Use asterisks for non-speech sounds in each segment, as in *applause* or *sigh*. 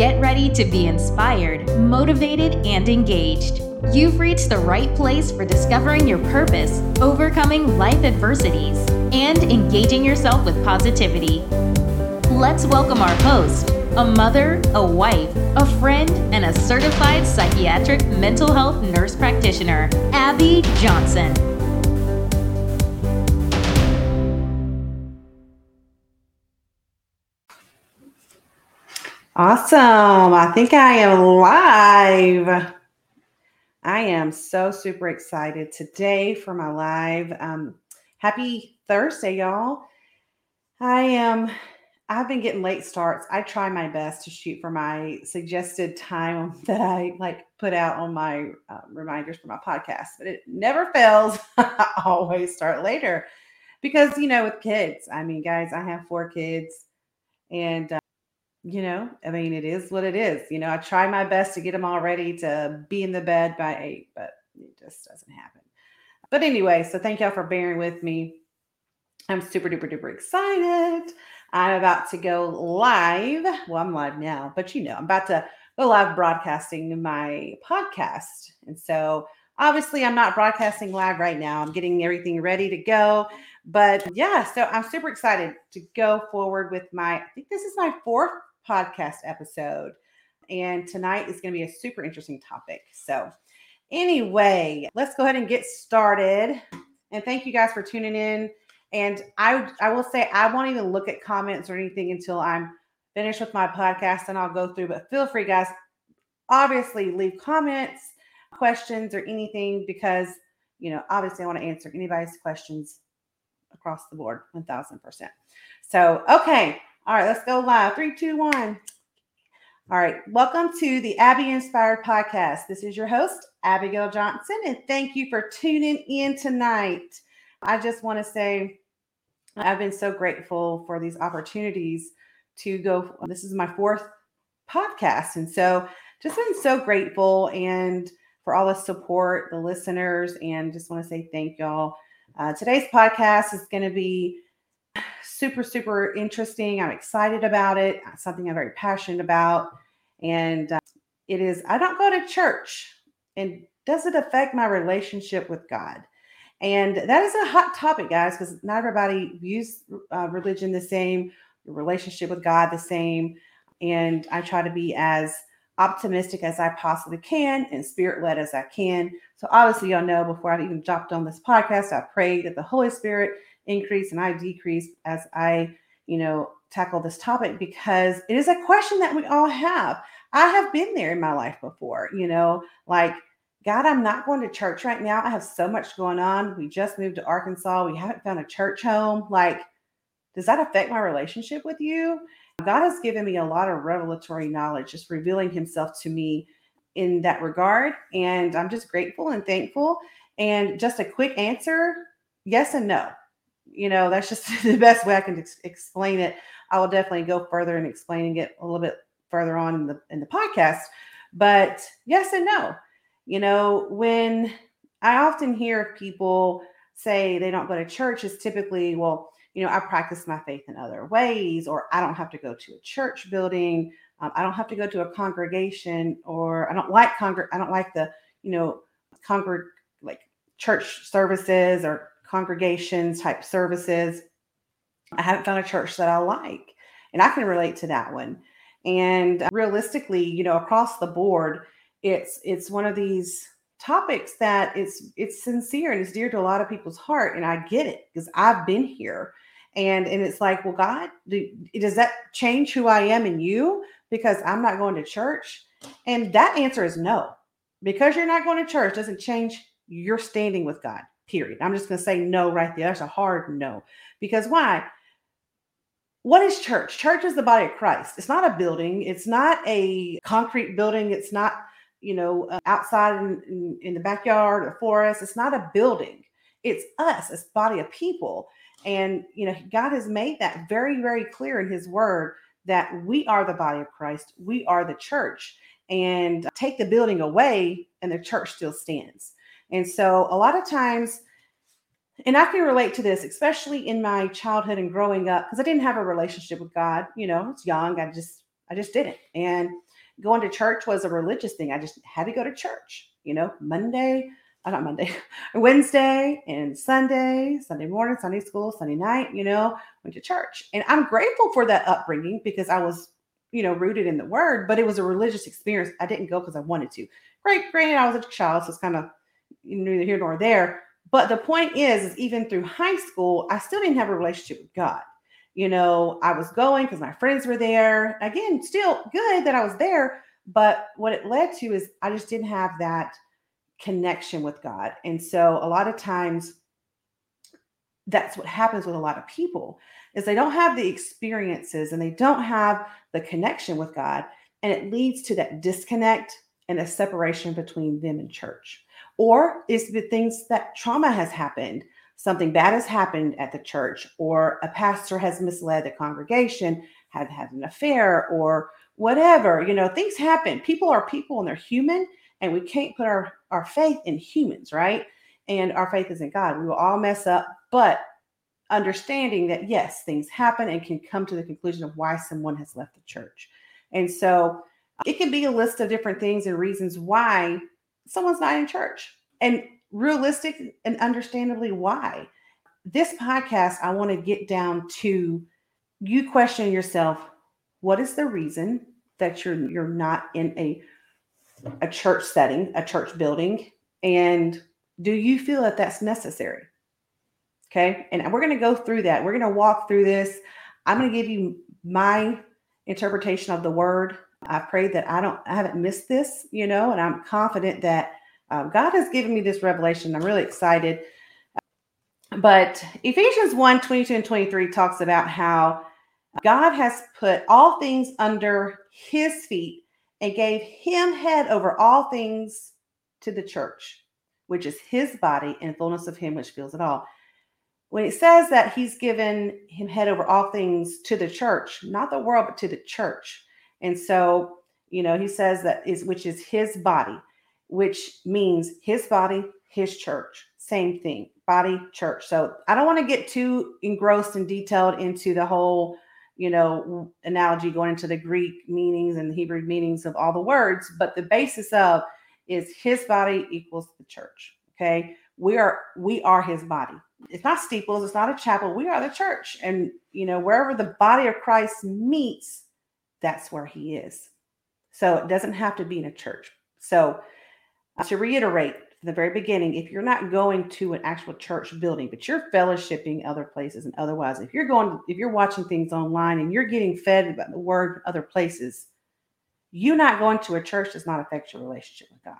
Get ready to be inspired, motivated, and engaged. You've reached the right place for discovering your purpose, overcoming life adversities, and engaging yourself with positivity. Let's welcome our host, a mother, a wife, a friend, and a certified psychiatric mental health nurse practitioner, Abby Johnson. Awesome. I think I am live. I am so super excited today for my live. Um, happy Thursday, y'all. I am, I've been getting late starts. I try my best to shoot for my suggested time *laughs* that I like put out on my uh, reminders for my podcast, but it never fails. *laughs* I always start later because, you know, with kids, I mean, guys, I have four kids and you know, I mean, it is what it is. You know, I try my best to get them all ready to be in the bed by eight, but it just doesn't happen. But anyway, so thank y'all for bearing with me. I'm super duper duper excited. I'm about to go live. Well, I'm live now, but you know, I'm about to go live broadcasting my podcast. And so obviously, I'm not broadcasting live right now. I'm getting everything ready to go. But yeah, so I'm super excited to go forward with my, I think this is my fourth podcast episode. And tonight is going to be a super interesting topic. So, anyway, let's go ahead and get started. And thank you guys for tuning in. And I, I will say I won't even look at comments or anything until I'm finished with my podcast and I'll go through. But feel free, guys, obviously leave comments, questions, or anything because, you know, obviously I want to answer anybody's questions across the board 1000%. So, okay. All right, let's go live. Three, two, one. All right, welcome to the Abby Inspired Podcast. This is your host, Abigail Johnson, and thank you for tuning in tonight. I just want to say I've been so grateful for these opportunities to go. This is my fourth podcast, and so just been so grateful and for all the support, the listeners, and just want to say thank y'all. Uh, today's podcast is going to be super, super interesting. I'm excited about it. something I'm very passionate about. And uh, it is, I don't go to church. And does it affect my relationship with God? And that is a hot topic, guys, because not everybody views uh, religion the same, the relationship with God the same. And I try to be as optimistic as I possibly can and spirit led as I can. So, obviously, y'all know before I even dropped on this podcast, I prayed that the Holy Spirit increase and I decrease as I, you know, tackle this topic because it is a question that we all have. I have been there in my life before, you know, like, God, I'm not going to church right now. I have so much going on. We just moved to Arkansas. We haven't found a church home. Like, does that affect my relationship with you? God has given me a lot of revelatory knowledge, just revealing himself to me in that regard. And I'm just grateful and thankful. And just a quick answer yes and no you know, that's just *laughs* the best way I can ex- explain it. I will definitely go further in explaining it a little bit further on in the in the podcast. But yes and no. You know, when I often hear people say they don't go to church, is typically, well, you know, I practice my faith in other ways, or I don't have to go to a church building. Um, I don't have to go to a congregation, or I don't like congreg. I don't like the, you know, congreg like church services or congregations type services. I haven't found a church that I like. And I can relate to that one. And uh, realistically, you know, across the board, it's it's one of these topics that it's it's sincere and it's dear to a lot of people's heart and I get it because I've been here. And and it's like, well, God, do, does that change who I am in you because I'm not going to church? And that answer is no. Because you're not going to church doesn't change your standing with God period. I'm just going to say no right there. That's a hard no. Because why? What is church? Church is the body of Christ. It's not a building. It's not a concrete building. It's not, you know, uh, outside in, in, in the backyard or forest. It's not a building. It's us, it's body of people. And, you know, God has made that very, very clear in his word that we are the body of Christ. We are the church. And take the building away, and the church still stands. And so a lot of times, and I can relate to this, especially in my childhood and growing up, because I didn't have a relationship with God. You know, it's young. I just, I just didn't. And going to church was a religious thing. I just had to go to church, you know, Monday, uh, not Monday, *laughs* Wednesday and Sunday, Sunday morning, Sunday school, Sunday night, you know, went to church. And I'm grateful for that upbringing because I was, you know, rooted in the word, but it was a religious experience. I didn't go because I wanted to. Great, granted, I was a child, so it's kind of neither here nor there. But the point is, is even through high school, I still didn't have a relationship with God. You know, I was going because my friends were there. Again, still good that I was there, but what it led to is I just didn't have that connection with God. And so a lot of times that's what happens with a lot of people is they don't have the experiences and they don't have the connection with God and it leads to that disconnect and a separation between them and church. Or it's the things that trauma has happened, something bad has happened at the church, or a pastor has misled the congregation, had had an affair, or whatever. You know, things happen. People are people and they're human, and we can't put our, our faith in humans, right? And our faith is in God. We will all mess up, but understanding that yes, things happen and can come to the conclusion of why someone has left the church. And so it can be a list of different things and reasons why someone's not in church and realistic and understandably why. This podcast, I want to get down to you question yourself what is the reason that you're you're not in a a church setting, a church building, and do you feel that that's necessary? Okay, and we're going to go through that. We're going to walk through this. I'm going to give you my interpretation of the word I pray that I don't, I haven't missed this, you know, and I'm confident that uh, God has given me this revelation. I'm really excited. But Ephesians 1 22 and 23 talks about how God has put all things under his feet and gave him head over all things to the church, which is his body and fullness of him which fills it all. When it says that he's given him head over all things to the church, not the world, but to the church, and so, you know, he says that is which is his body, which means his body, his church. Same thing, body, church. So I don't want to get too engrossed and detailed into the whole, you know, analogy going into the Greek meanings and the Hebrew meanings of all the words, but the basis of is his body equals the church. Okay. We are we are his body. It's not steeples, it's not a chapel. We are the church. And you know, wherever the body of Christ meets, that's where he is. So it doesn't have to be in a church. So uh, to reiterate from the very beginning, if you're not going to an actual church building, but you're fellowshipping other places and otherwise, if you're going, if you're watching things online and you're getting fed about the word other places, you not going to a church does not affect your relationship with God.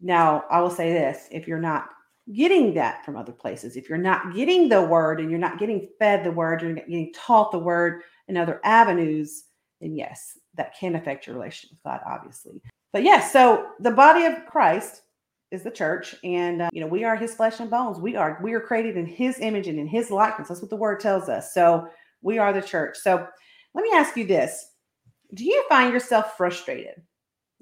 Now, I will say this if you're not getting that from other places, if you're not getting the word and you're not getting fed the word, you're not getting taught the word, and other avenues, then yes, that can affect your relationship with God, obviously. But yes, so the body of Christ is the church, and uh, you know we are His flesh and bones. We are we are created in His image and in His likeness. That's what the Word tells us. So we are the church. So let me ask you this: Do you find yourself frustrated?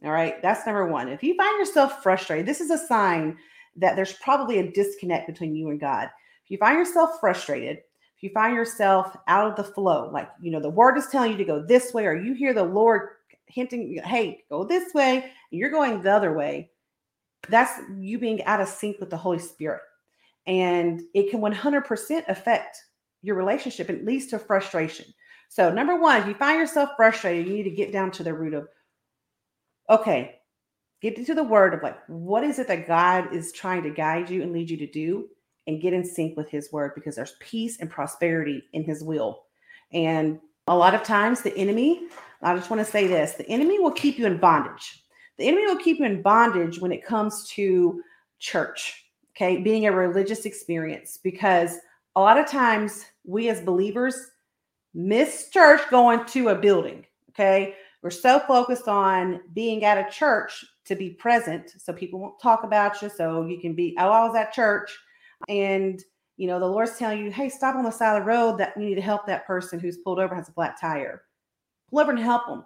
All right, that's number one. If you find yourself frustrated, this is a sign that there's probably a disconnect between you and God. If you find yourself frustrated, you find yourself out of the flow, like, you know, the word is telling you to go this way, or you hear the Lord hinting, hey, go this way, and you're going the other way, that's you being out of sync with the Holy Spirit. And it can 100% affect your relationship and leads to frustration. So, number one, if you find yourself frustrated, you need to get down to the root of, okay, get into the word of like, what is it that God is trying to guide you and lead you to do? And get in sync with his word because there's peace and prosperity in his will. And a lot of times, the enemy, I just want to say this the enemy will keep you in bondage. The enemy will keep you in bondage when it comes to church, okay, being a religious experience, because a lot of times we as believers miss church going to a building, okay? We're so focused on being at a church to be present so people won't talk about you, so you can be, oh, I was at church and you know the lord's telling you hey stop on the side of the road that you need to help that person who's pulled over has a flat tire. Pull over and help them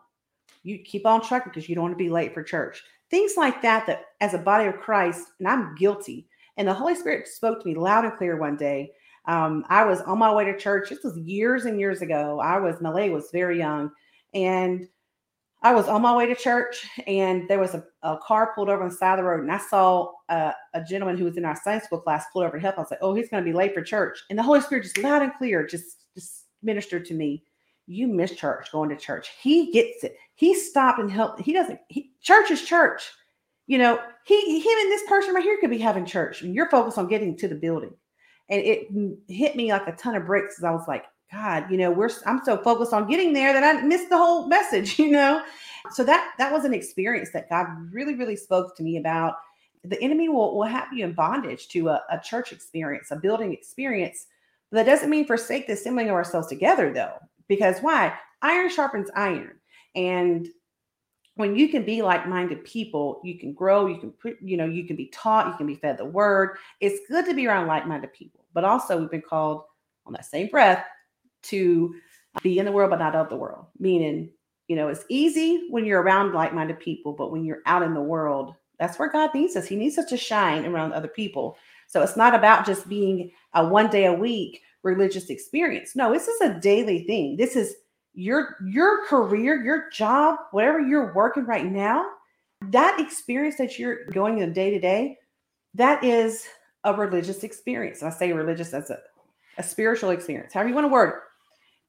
you keep on trucking because you don't want to be late for church. Things like that that as a body of christ and i'm guilty. And the holy spirit spoke to me loud and clear one day. Um, i was on my way to church. This was years and years ago. I was malay was very young. And I was on my way to church and there was a, a car pulled over on the side of the road. And I saw a, a gentleman who was in our Sunday school class pull over to help. I was like, oh, he's going to be late for church. And the Holy Spirit just loud and clear just, just ministered to me. You miss church, going to church. He gets it. He stopped and helped. He doesn't, he, church is church. You know, he, him and this person right here could be having church. And you're focused on getting to the building. And it hit me like a ton of bricks. I was like, God, you know, we're I'm so focused on getting there that I missed the whole message, *laughs* you know. So that that was an experience that God really, really spoke to me about. The enemy will, will have you in bondage to a, a church experience, a building experience. But that doesn't mean forsake the assembling of ourselves together, though, because why? Iron sharpens iron. And when you can be like-minded people, you can grow, you can put, you know, you can be taught, you can be fed the word. It's good to be around like-minded people, but also we've been called on that same breath to be in the world but not of the world. Meaning you know it's easy when you're around like-minded people but when you're out in the world that's where god needs us. He needs us to shine around other people. So it's not about just being a one day a week religious experience. No this is a daily thing. This is your your career your job whatever you're working right now. That experience that you're going in day to day that is a religious experience. I say religious as a, a spiritual experience however you want to word it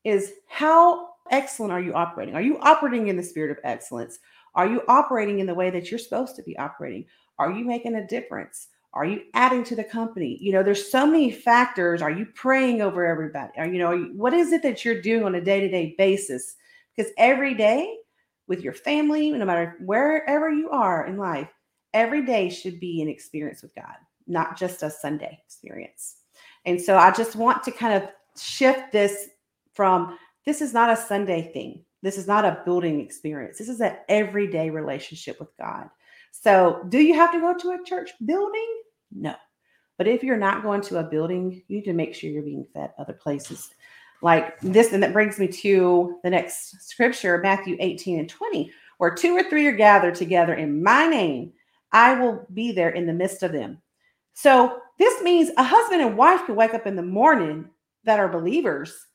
is how excellent are you operating? Are you operating in the spirit of excellence? Are you operating in the way that you're supposed to be operating? Are you making a difference? Are you adding to the company? You know, there's so many factors. Are you praying over everybody? Are you know, you, what is it that you're doing on a day-to-day basis? Because every day with your family, no matter wherever you are in life, every day should be an experience with God, not just a Sunday experience. And so I just want to kind of shift this from this is not a Sunday thing. This is not a building experience. This is an everyday relationship with God. So, do you have to go to a church building? No. But if you're not going to a building, you need to make sure you're being fed other places. Like this, and that brings me to the next scripture, Matthew 18 and 20, where two or three are gathered together in my name, I will be there in the midst of them. So, this means a husband and wife can wake up in the morning that are believers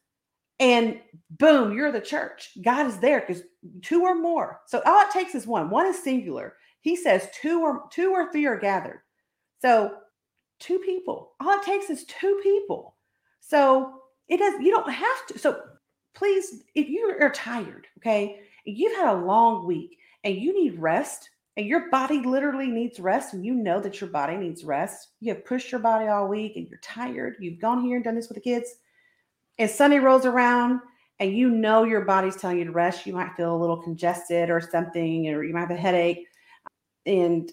and boom, you're the church. God is there because two or more. So all it takes is one. One is singular. He says two or two or three are gathered. So two people. All it takes is two people. So it does. You don't have to. So please, if you are tired, okay, you've had a long week and you need rest, and your body literally needs rest, and you know that your body needs rest. You have pushed your body all week and you're tired. You've gone here and done this with the kids and Sunday rolls around and you know your body's telling you to rest, you might feel a little congested or something, or you might have a headache, and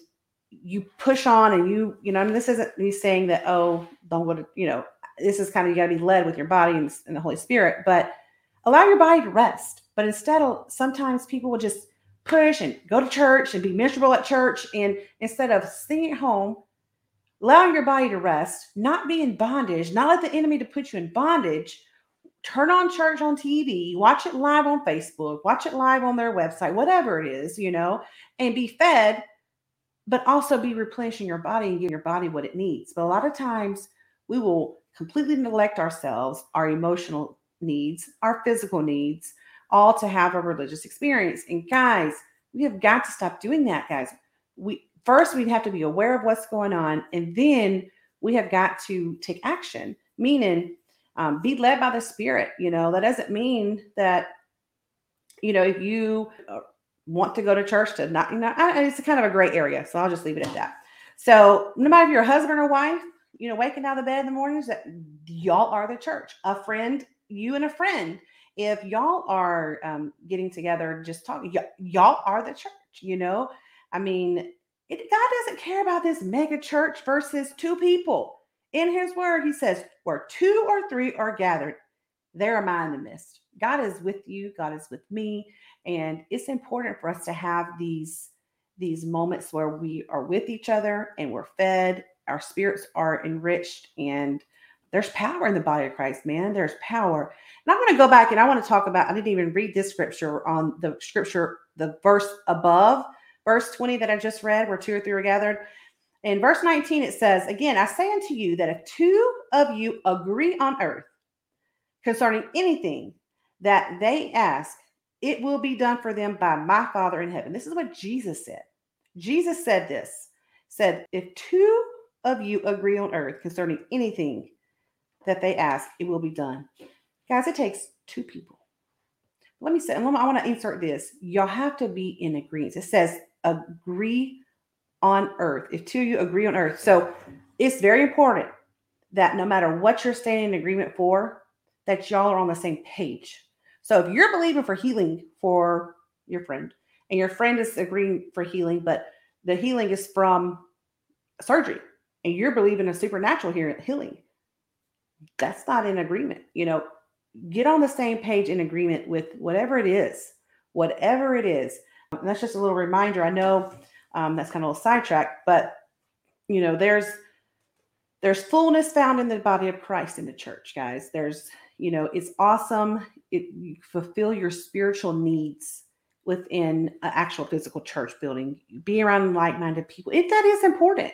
you push on and you, you know, and this isn't me saying that, oh, don't go to, you know, this is kind of you got to be led with your body and, and the Holy Spirit, but allow your body to rest. But instead, sometimes people will just push and go to church and be miserable at church. And instead of staying at home, allowing your body to rest, not be in bondage, not let the enemy to put you in bondage, turn on church on TV, watch it live on Facebook, watch it live on their website, whatever it is, you know, and be fed, but also be replenishing your body and give your body what it needs. But a lot of times we will completely neglect ourselves, our emotional needs, our physical needs, all to have a religious experience. And guys, we have got to stop doing that, guys. We first we have to be aware of what's going on, and then we have got to take action, meaning um, be led by the spirit you know? That doesn't mean that you know if you uh, want to go to church to not you know it's kind of a gray area so i'll just leave it at that. So no matter if you're a husband or wife you know waking out of bed in the mornings that y'all are the church. A friend you and a friend. If y'all are um, getting together just talking y- y'all are the church you know? I mean it, god doesn't care about this mega church versus two people. In his word, he says, where two or three are gathered, there am I in the midst. God is with you, God is with me. And it's important for us to have these, these moments where we are with each other and we're fed, our spirits are enriched, and there's power in the body of Christ, man. There's power. And I want to go back and I want to talk about, I didn't even read this scripture on the scripture, the verse above, verse 20 that I just read, where two or three are gathered. In verse 19, it says, Again, I say unto you that if two of you agree on earth concerning anything that they ask, it will be done for them by my Father in heaven. This is what Jesus said. Jesus said this said, If two of you agree on earth concerning anything that they ask, it will be done. Guys, it takes two people. Let me say, I want to insert this. Y'all have to be in agreement. It says, agree on earth. If two of you agree on earth. So it's very important that no matter what you're staying in agreement for, that y'all are on the same page. So if you're believing for healing for your friend and your friend is agreeing for healing, but the healing is from surgery and you're believing a supernatural healing, that's not in agreement. You know, get on the same page in agreement with whatever it is, whatever it is. And that's just a little reminder. I know um, that's kind of a little sidetrack, but you know, there's there's fullness found in the body of Christ in the church, guys. There's, you know, it's awesome. It you fulfill your spiritual needs within an actual physical church building. Be around like-minded people. If that is important.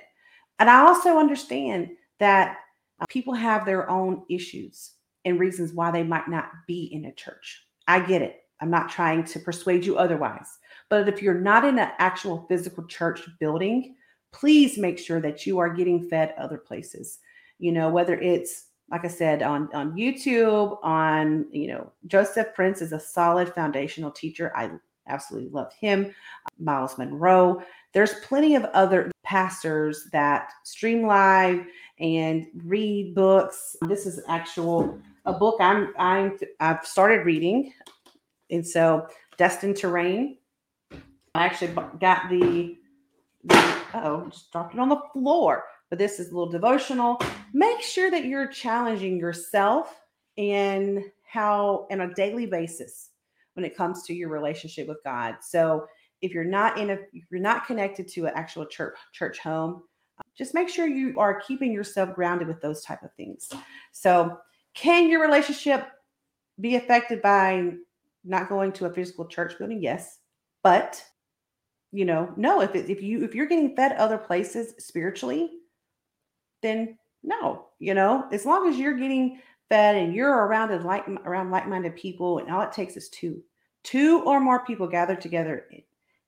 And I also understand that uh, people have their own issues and reasons why they might not be in a church. I get it. I'm not trying to persuade you otherwise. But if you're not in an actual physical church building, please make sure that you are getting fed other places. You know, whether it's like I said on on YouTube, on you know, Joseph Prince is a solid foundational teacher. I absolutely love him. Myles Munroe. There's plenty of other pastors that stream live and read books. This is actual a book I'm I'm I've started reading, and so Destined Reign. I actually got the, the oh just dropped it on the floor. But this is a little devotional. Make sure that you're challenging yourself in how on a daily basis when it comes to your relationship with God. So if you're not in a if you're not connected to an actual church church home, uh, just make sure you are keeping yourself grounded with those type of things. So can your relationship be affected by not going to a physical church building? Yes. But you know, no, if it, if you if you're getting fed other places spiritually, then no, you know, as long as you're getting fed and you're around like around like-minded people, and all it takes is two, two or more people gathered together.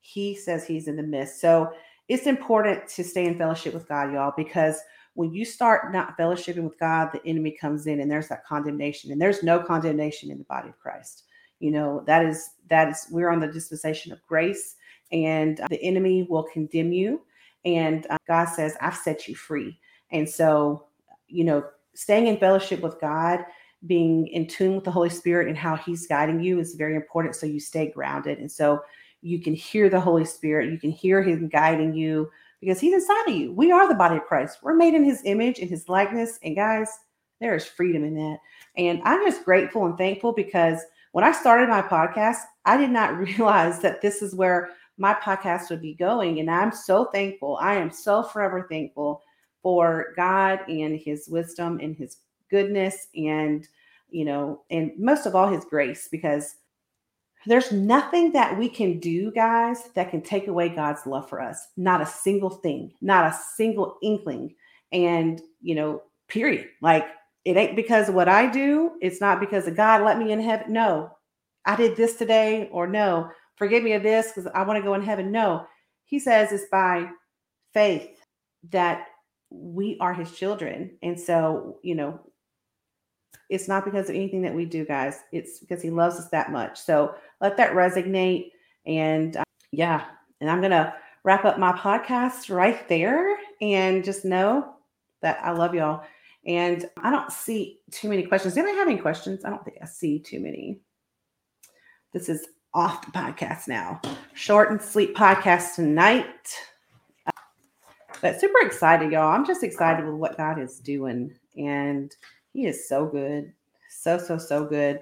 He says he's in the midst. So it's important to stay in fellowship with God, y'all, because when you start not fellowshipping with God, the enemy comes in and there's that condemnation. And there's no condemnation in the body of Christ. You know, that is, that is, we're on the dispensation of grace and uh, the enemy will condemn you. And uh, God says, I've set you free. And so, you know, staying in fellowship with God, being in tune with the Holy Spirit and how He's guiding you is very important. So you stay grounded. And so you can hear the Holy Spirit, you can hear Him guiding you because he's inside of you. We are the body of Christ. We're made in his image, and his likeness. And guys, there is freedom in that. And I'm just grateful and thankful because when I started my podcast, I did not *laughs* realize that this is where my podcast would be going. And I'm so thankful. I am so forever thankful for God and his wisdom and his goodness and, you know, and most of all, his grace because there's nothing that we can do, guys, that can take away God's love for us. Not a single thing, not a single inkling. And, you know, period. Like it ain't because of what I do. It's not because of God let me in heaven. No, I did this today, or no, forgive me of this because I want to go in heaven. No, he says it's by faith that we are his children. And so, you know, it's not because of anything that we do, guys. It's because he loves us that much. So let that resonate. And uh, yeah, and I'm going to wrap up my podcast right there and just know that I love y'all. And I don't see too many questions. Do I have any questions? I don't think I see too many. This is off the podcast now. Short and sweet podcast tonight. But super excited, y'all. I'm just excited with what God is doing. And he is so good. So, so, so good.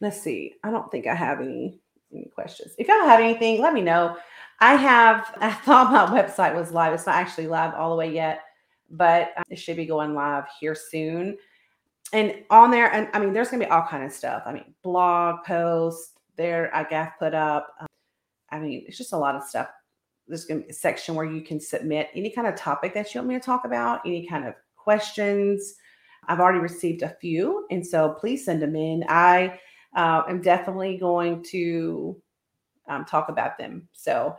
Let's see. I don't think I have any, any questions. If y'all have anything, let me know. I have, *laughs* I thought my website was live. It's not actually live all the way yet, but uh, it should be going live here soon. And on there, and I mean, there's gonna be all kind of stuff. I mean, blog posts there, I got put up. Um, I mean, it's just a lot of stuff. There's gonna be a section where you can submit any kind of topic that you want me to talk about, any kind of questions. I've already received a few, and so please send them in. I uh, I'm definitely going to um, talk about them. So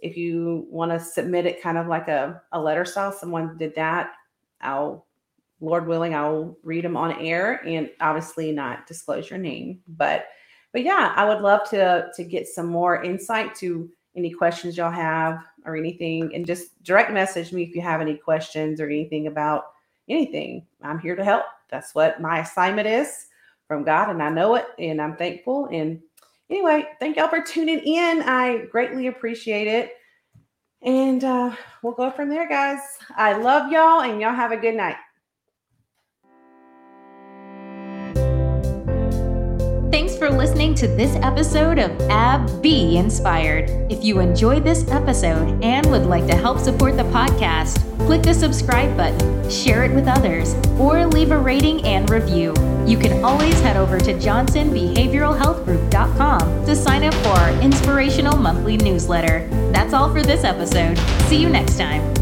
if you want to submit it kind of like a, a letter style, someone did that, I'll, Lord willing, I'll read them on air and obviously not disclose your name. But but yeah, I would love to to get some more insight to any questions y'all have or anything and just direct message me if you have any questions or anything about anything. I'm here to help. That's what my assignment is from God and I know it and I'm thankful and anyway, thank y'all for tuning in. I greatly appreciate it. And uh, we'll go from there, guys. I love y'all, and y'all have a good night. Thanks for listening to this episode of Ab Be Inspired. If you enjoyed this episode and would like to help support the podcast, click the subscribe button, share it with others, or leave a rating and review. You can always head over to johnsonbehavioralhealthgroup.com to sign up for our inspirational monthly newsletter. That's all for this episode. See you next time.